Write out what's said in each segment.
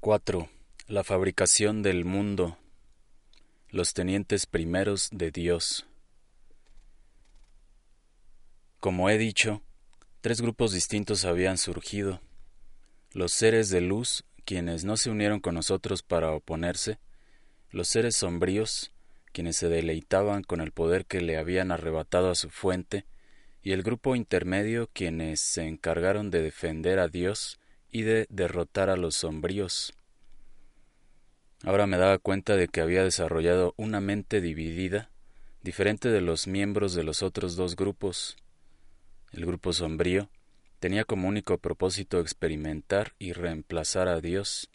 4. La fabricación del mundo. Los tenientes primeros de Dios. Como he dicho, tres grupos distintos habían surgido. Los seres de luz, quienes no se unieron con nosotros para oponerse, los seres sombríos, quienes se deleitaban con el poder que le habían arrebatado a su fuente, y el grupo intermedio, quienes se encargaron de defender a Dios y de derrotar a los sombríos. Ahora me daba cuenta de que había desarrollado una mente dividida, diferente de los miembros de los otros dos grupos. El grupo sombrío tenía como único propósito experimentar y reemplazar a Dios,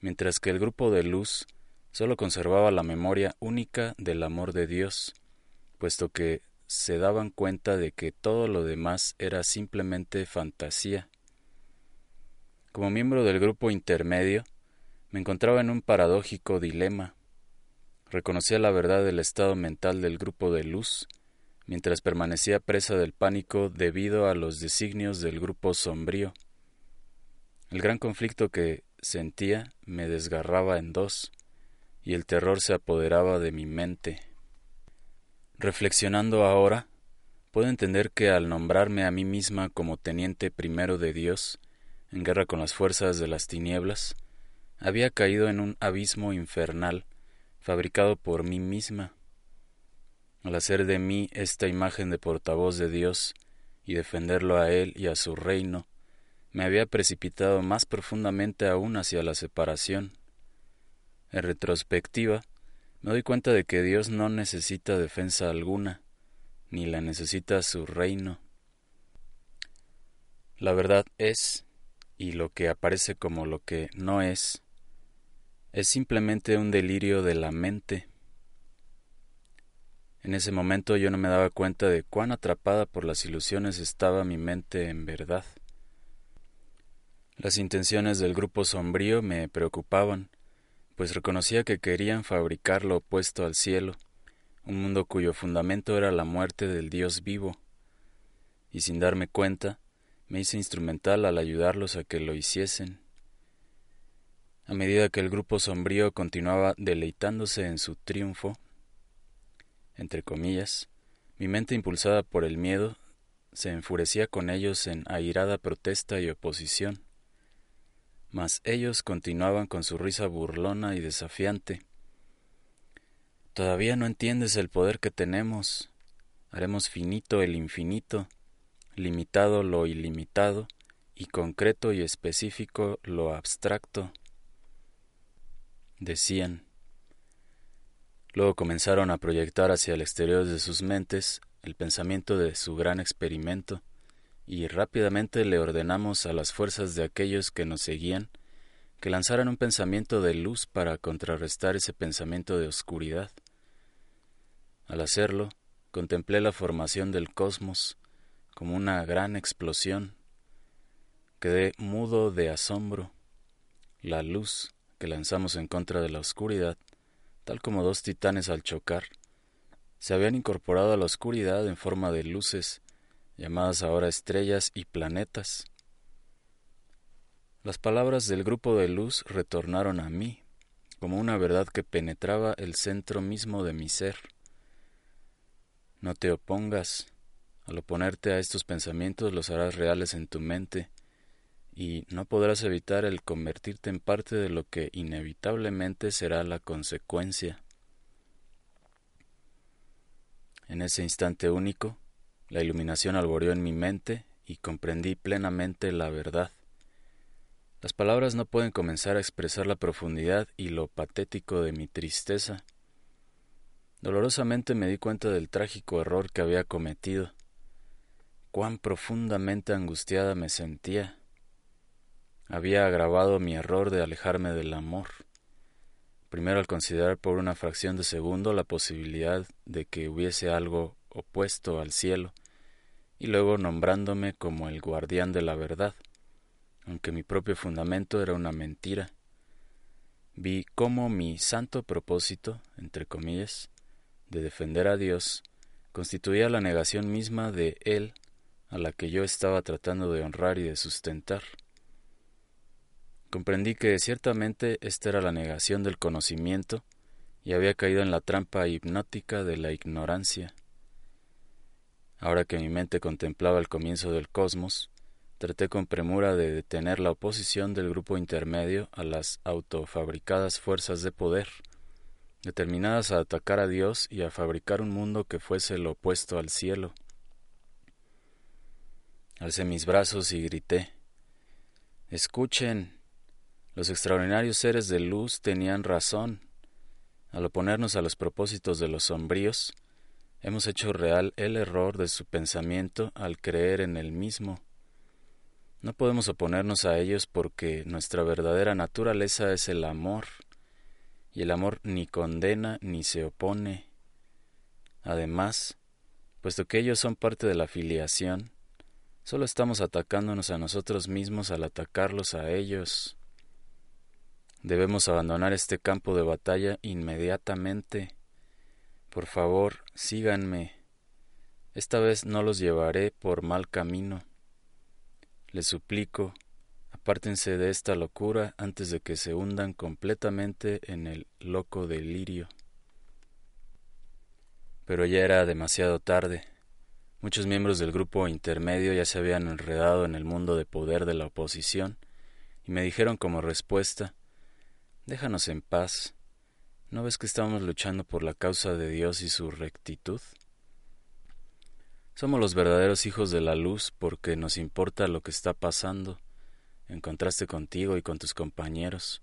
mientras que el grupo de luz solo conservaba la memoria única del amor de Dios, puesto que se daban cuenta de que todo lo demás era simplemente fantasía. Como miembro del grupo intermedio, me encontraba en un paradójico dilema. Reconocía la verdad del estado mental del grupo de luz, mientras permanecía presa del pánico debido a los designios del grupo sombrío. El gran conflicto que sentía me desgarraba en dos, y el terror se apoderaba de mi mente. Reflexionando ahora, puedo entender que al nombrarme a mí misma como teniente primero de Dios, en guerra con las fuerzas de las tinieblas, había caído en un abismo infernal fabricado por mí misma. Al hacer de mí esta imagen de portavoz de Dios y defenderlo a Él y a su reino, me había precipitado más profundamente aún hacia la separación. En retrospectiva, me doy cuenta de que Dios no necesita defensa alguna, ni la necesita su reino. La verdad es, y lo que aparece como lo que no es, es simplemente un delirio de la mente. En ese momento yo no me daba cuenta de cuán atrapada por las ilusiones estaba mi mente en verdad. Las intenciones del grupo sombrío me preocupaban, pues reconocía que querían fabricar lo opuesto al cielo, un mundo cuyo fundamento era la muerte del Dios vivo, y sin darme cuenta, me hice instrumental al ayudarlos a que lo hiciesen. A medida que el grupo sombrío continuaba deleitándose en su triunfo, entre comillas, mi mente impulsada por el miedo se enfurecía con ellos en airada protesta y oposición. Mas ellos continuaban con su risa burlona y desafiante. Todavía no entiendes el poder que tenemos. Haremos finito el infinito, limitado lo ilimitado, y concreto y específico lo abstracto decían. Luego comenzaron a proyectar hacia el exterior de sus mentes el pensamiento de su gran experimento, y rápidamente le ordenamos a las fuerzas de aquellos que nos seguían que lanzaran un pensamiento de luz para contrarrestar ese pensamiento de oscuridad. Al hacerlo, contemplé la formación del cosmos como una gran explosión. Quedé mudo de asombro. La luz que lanzamos en contra de la oscuridad, tal como dos titanes al chocar, se habían incorporado a la oscuridad en forma de luces, llamadas ahora estrellas y planetas. Las palabras del grupo de luz retornaron a mí, como una verdad que penetraba el centro mismo de mi ser. No te opongas. Al oponerte a estos pensamientos los harás reales en tu mente, y no podrás evitar el convertirte en parte de lo que inevitablemente será la consecuencia. En ese instante único, la iluminación alboreó en mi mente y comprendí plenamente la verdad. Las palabras no pueden comenzar a expresar la profundidad y lo patético de mi tristeza. Dolorosamente me di cuenta del trágico error que había cometido. Cuán profundamente angustiada me sentía había agravado mi error de alejarme del amor. Primero al considerar por una fracción de segundo la posibilidad de que hubiese algo opuesto al cielo, y luego nombrándome como el guardián de la verdad, aunque mi propio fundamento era una mentira. Vi cómo mi santo propósito, entre comillas, de defender a Dios, constituía la negación misma de Él a la que yo estaba tratando de honrar y de sustentar. Comprendí que ciertamente esta era la negación del conocimiento y había caído en la trampa hipnótica de la ignorancia. Ahora que mi mente contemplaba el comienzo del cosmos, traté con premura de detener la oposición del grupo intermedio a las autofabricadas fuerzas de poder, determinadas a atacar a Dios y a fabricar un mundo que fuese lo opuesto al cielo. Alcé mis brazos y grité Escuchen. Los extraordinarios seres de luz tenían razón. Al oponernos a los propósitos de los sombríos, Hemos hecho real el error de su pensamiento al creer en el mismo. No podemos oponernos a ellos porque nuestra verdadera naturaleza es el amor, y el amor ni condena ni se opone. Además, puesto que ellos son parte de la filiación, solo estamos atacándonos a nosotros mismos al atacarlos a ellos. Debemos abandonar este campo de batalla inmediatamente. Por favor, síganme. Esta vez no los llevaré por mal camino. Les suplico, apártense de esta locura antes de que se hundan completamente en el loco delirio. Pero ya era demasiado tarde. Muchos miembros del grupo intermedio ya se habían enredado en el mundo de poder de la oposición y me dijeron como respuesta Déjanos en paz. ¿No ves que estamos luchando por la causa de Dios y su rectitud? Somos los verdaderos hijos de la luz porque nos importa lo que está pasando, en contraste contigo y con tus compañeros.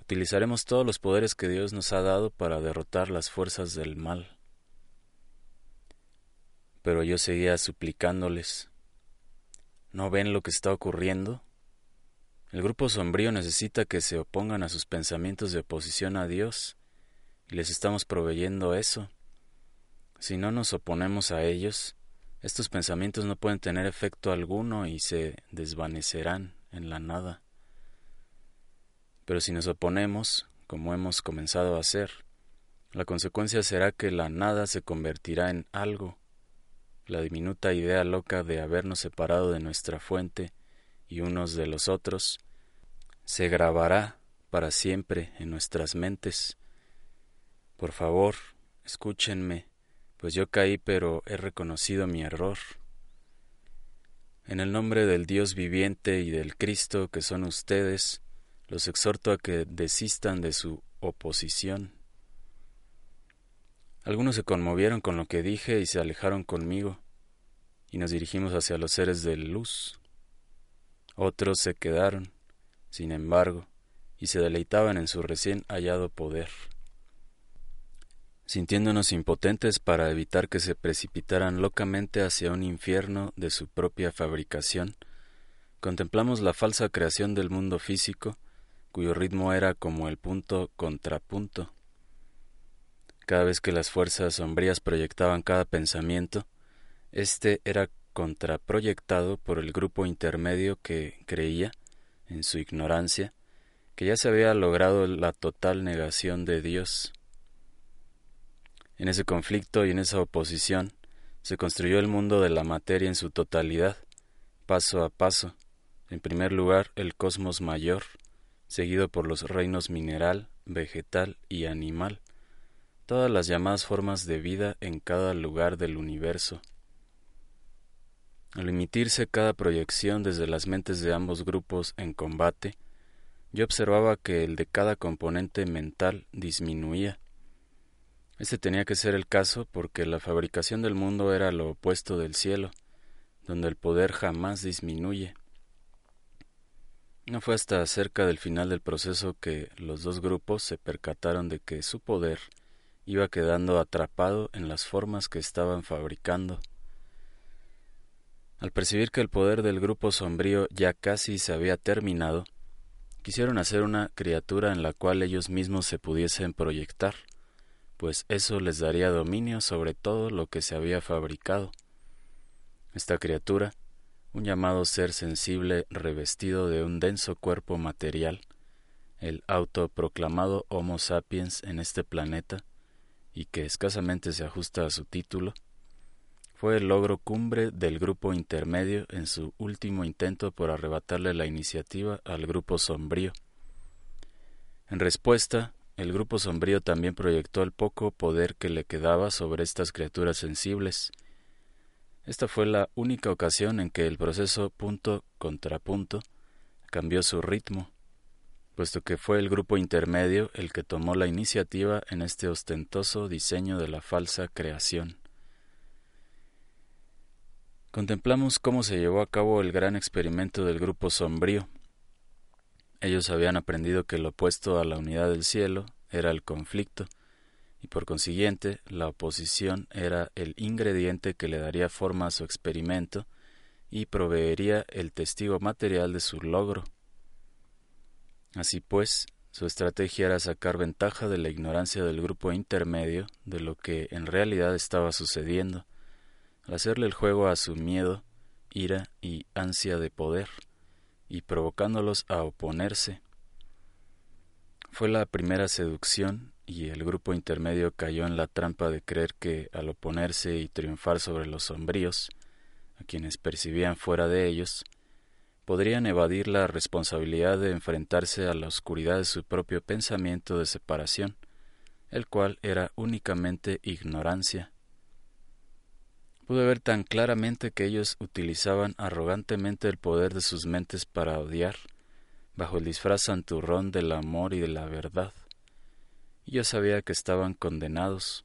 Utilizaremos todos los poderes que Dios nos ha dado para derrotar las fuerzas del mal. Pero yo seguía suplicándoles. ¿No ven lo que está ocurriendo? El grupo sombrío necesita que se opongan a sus pensamientos de oposición a Dios, y les estamos proveyendo eso. Si no nos oponemos a ellos, estos pensamientos no pueden tener efecto alguno y se desvanecerán en la nada. Pero si nos oponemos, como hemos comenzado a hacer, la consecuencia será que la nada se convertirá en algo, la diminuta idea loca de habernos separado de nuestra fuente y unos de los otros, se grabará para siempre en nuestras mentes. Por favor, escúchenme, pues yo caí pero he reconocido mi error. En el nombre del Dios viviente y del Cristo que son ustedes, los exhorto a que desistan de su oposición. Algunos se conmovieron con lo que dije y se alejaron conmigo, y nos dirigimos hacia los seres de luz. Otros se quedaron, sin embargo, y se deleitaban en su recién hallado poder. Sintiéndonos impotentes para evitar que se precipitaran locamente hacia un infierno de su propia fabricación, contemplamos la falsa creación del mundo físico, cuyo ritmo era como el punto contrapunto. Cada vez que las fuerzas sombrías proyectaban cada pensamiento, éste era contraproyectado por el grupo intermedio que creía, en su ignorancia, que ya se había logrado la total negación de Dios. En ese conflicto y en esa oposición se construyó el mundo de la materia en su totalidad, paso a paso. En primer lugar, el cosmos mayor, seguido por los reinos mineral, vegetal y animal, todas las llamadas formas de vida en cada lugar del universo. Al emitirse cada proyección desde las mentes de ambos grupos en combate, yo observaba que el de cada componente mental disminuía. Este tenía que ser el caso porque la fabricación del mundo era lo opuesto del cielo, donde el poder jamás disminuye. No fue hasta cerca del final del proceso que los dos grupos se percataron de que su poder iba quedando atrapado en las formas que estaban fabricando. Al percibir que el poder del grupo sombrío ya casi se había terminado, quisieron hacer una criatura en la cual ellos mismos se pudiesen proyectar, pues eso les daría dominio sobre todo lo que se había fabricado. Esta criatura, un llamado ser sensible revestido de un denso cuerpo material, el autoproclamado Homo sapiens en este planeta, y que escasamente se ajusta a su título, fue el logro cumbre del grupo intermedio en su último intento por arrebatarle la iniciativa al grupo sombrío. En respuesta, el grupo sombrío también proyectó el poco poder que le quedaba sobre estas criaturas sensibles. Esta fue la única ocasión en que el proceso punto contra punto cambió su ritmo, puesto que fue el grupo intermedio el que tomó la iniciativa en este ostentoso diseño de la falsa creación. Contemplamos cómo se llevó a cabo el gran experimento del grupo sombrío. Ellos habían aprendido que lo opuesto a la unidad del cielo era el conflicto, y por consiguiente la oposición era el ingrediente que le daría forma a su experimento y proveería el testigo material de su logro. Así pues, su estrategia era sacar ventaja de la ignorancia del grupo intermedio de lo que en realidad estaba sucediendo, al hacerle el juego a su miedo, ira y ansia de poder, y provocándolos a oponerse. Fue la primera seducción y el grupo intermedio cayó en la trampa de creer que al oponerse y triunfar sobre los sombríos, a quienes percibían fuera de ellos, podrían evadir la responsabilidad de enfrentarse a la oscuridad de su propio pensamiento de separación, el cual era únicamente ignorancia Pude ver tan claramente que ellos utilizaban arrogantemente el poder de sus mentes para odiar, bajo el disfraz santurrón del amor y de la verdad. Yo sabía que estaban condenados.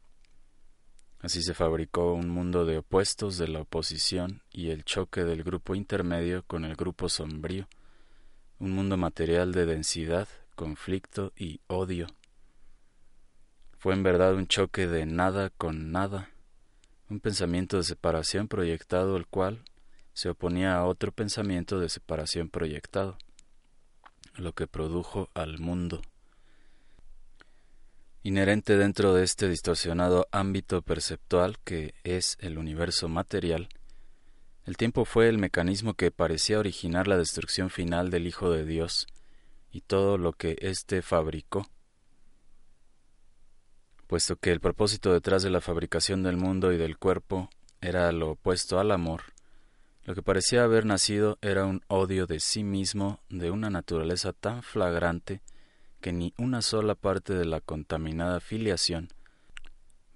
Así se fabricó un mundo de opuestos de la oposición y el choque del grupo intermedio con el grupo sombrío, un mundo material de densidad, conflicto y odio. Fue en verdad un choque de nada con nada un pensamiento de separación proyectado el cual se oponía a otro pensamiento de separación proyectado, lo que produjo al mundo. Inherente dentro de este distorsionado ámbito perceptual que es el universo material, el tiempo fue el mecanismo que parecía originar la destrucción final del Hijo de Dios y todo lo que éste fabricó. Puesto que el propósito detrás de la fabricación del mundo y del cuerpo era lo opuesto al amor, lo que parecía haber nacido era un odio de sí mismo de una naturaleza tan flagrante que ni una sola parte de la contaminada filiación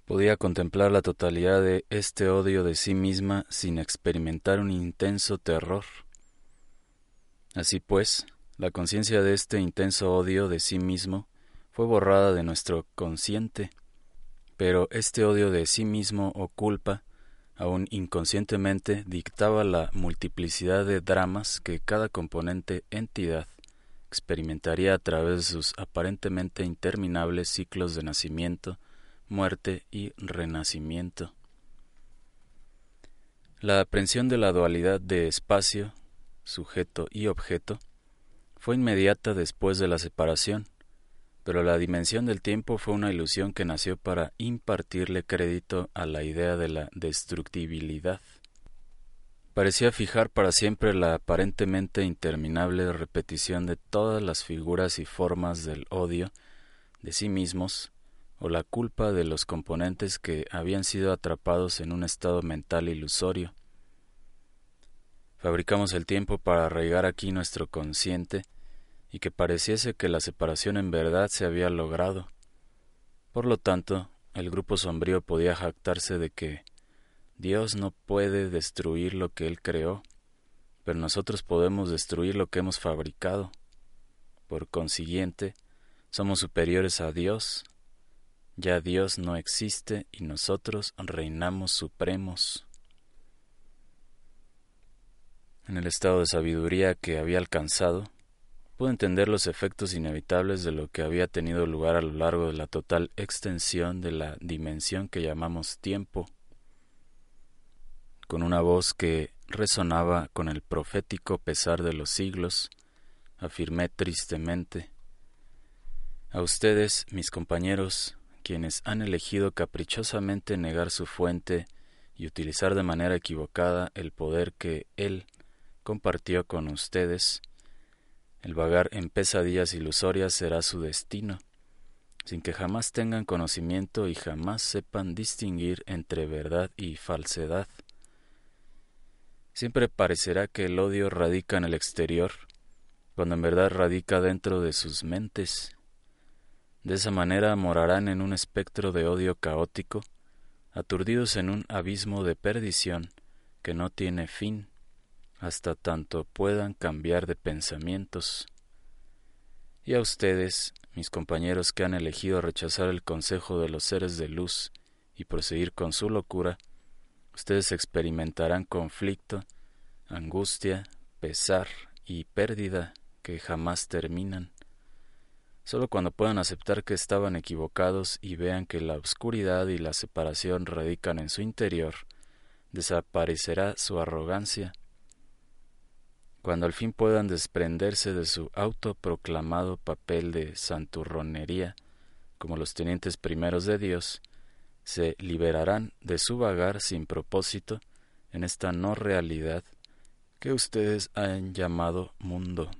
podía contemplar la totalidad de este odio de sí misma sin experimentar un intenso terror. Así pues, la conciencia de este intenso odio de sí mismo fue borrada de nuestro consciente pero este odio de sí mismo o culpa, aun inconscientemente, dictaba la multiplicidad de dramas que cada componente entidad experimentaría a través de sus aparentemente interminables ciclos de nacimiento, muerte y renacimiento. La aprensión de la dualidad de espacio, sujeto y objeto fue inmediata después de la separación, pero la dimensión del tiempo fue una ilusión que nació para impartirle crédito a la idea de la destructibilidad. Parecía fijar para siempre la aparentemente interminable repetición de todas las figuras y formas del odio de sí mismos o la culpa de los componentes que habían sido atrapados en un estado mental ilusorio. Fabricamos el tiempo para arraigar aquí nuestro consciente y que pareciese que la separación en verdad se había logrado. Por lo tanto, el grupo sombrío podía jactarse de que Dios no puede destruir lo que Él creó, pero nosotros podemos destruir lo que hemos fabricado. Por consiguiente, somos superiores a Dios. Ya Dios no existe y nosotros reinamos supremos. En el estado de sabiduría que había alcanzado, pudo entender los efectos inevitables de lo que había tenido lugar a lo largo de la total extensión de la dimensión que llamamos tiempo. Con una voz que resonaba con el profético pesar de los siglos, afirmé tristemente, a ustedes, mis compañeros, quienes han elegido caprichosamente negar su fuente y utilizar de manera equivocada el poder que Él compartió con ustedes, el vagar en pesadillas ilusorias será su destino, sin que jamás tengan conocimiento y jamás sepan distinguir entre verdad y falsedad. Siempre parecerá que el odio radica en el exterior, cuando en verdad radica dentro de sus mentes. De esa manera morarán en un espectro de odio caótico, aturdidos en un abismo de perdición que no tiene fin, hasta tanto puedan cambiar de pensamientos. Y a ustedes, mis compañeros que han elegido rechazar el consejo de los seres de luz y proseguir con su locura, ustedes experimentarán conflicto, angustia, pesar y pérdida que jamás terminan. Solo cuando puedan aceptar que estaban equivocados y vean que la oscuridad y la separación radican en su interior, desaparecerá su arrogancia. Cuando al fin puedan desprenderse de su autoproclamado papel de santurronería, como los tenientes primeros de Dios, se liberarán de su vagar sin propósito en esta no realidad que ustedes han llamado mundo.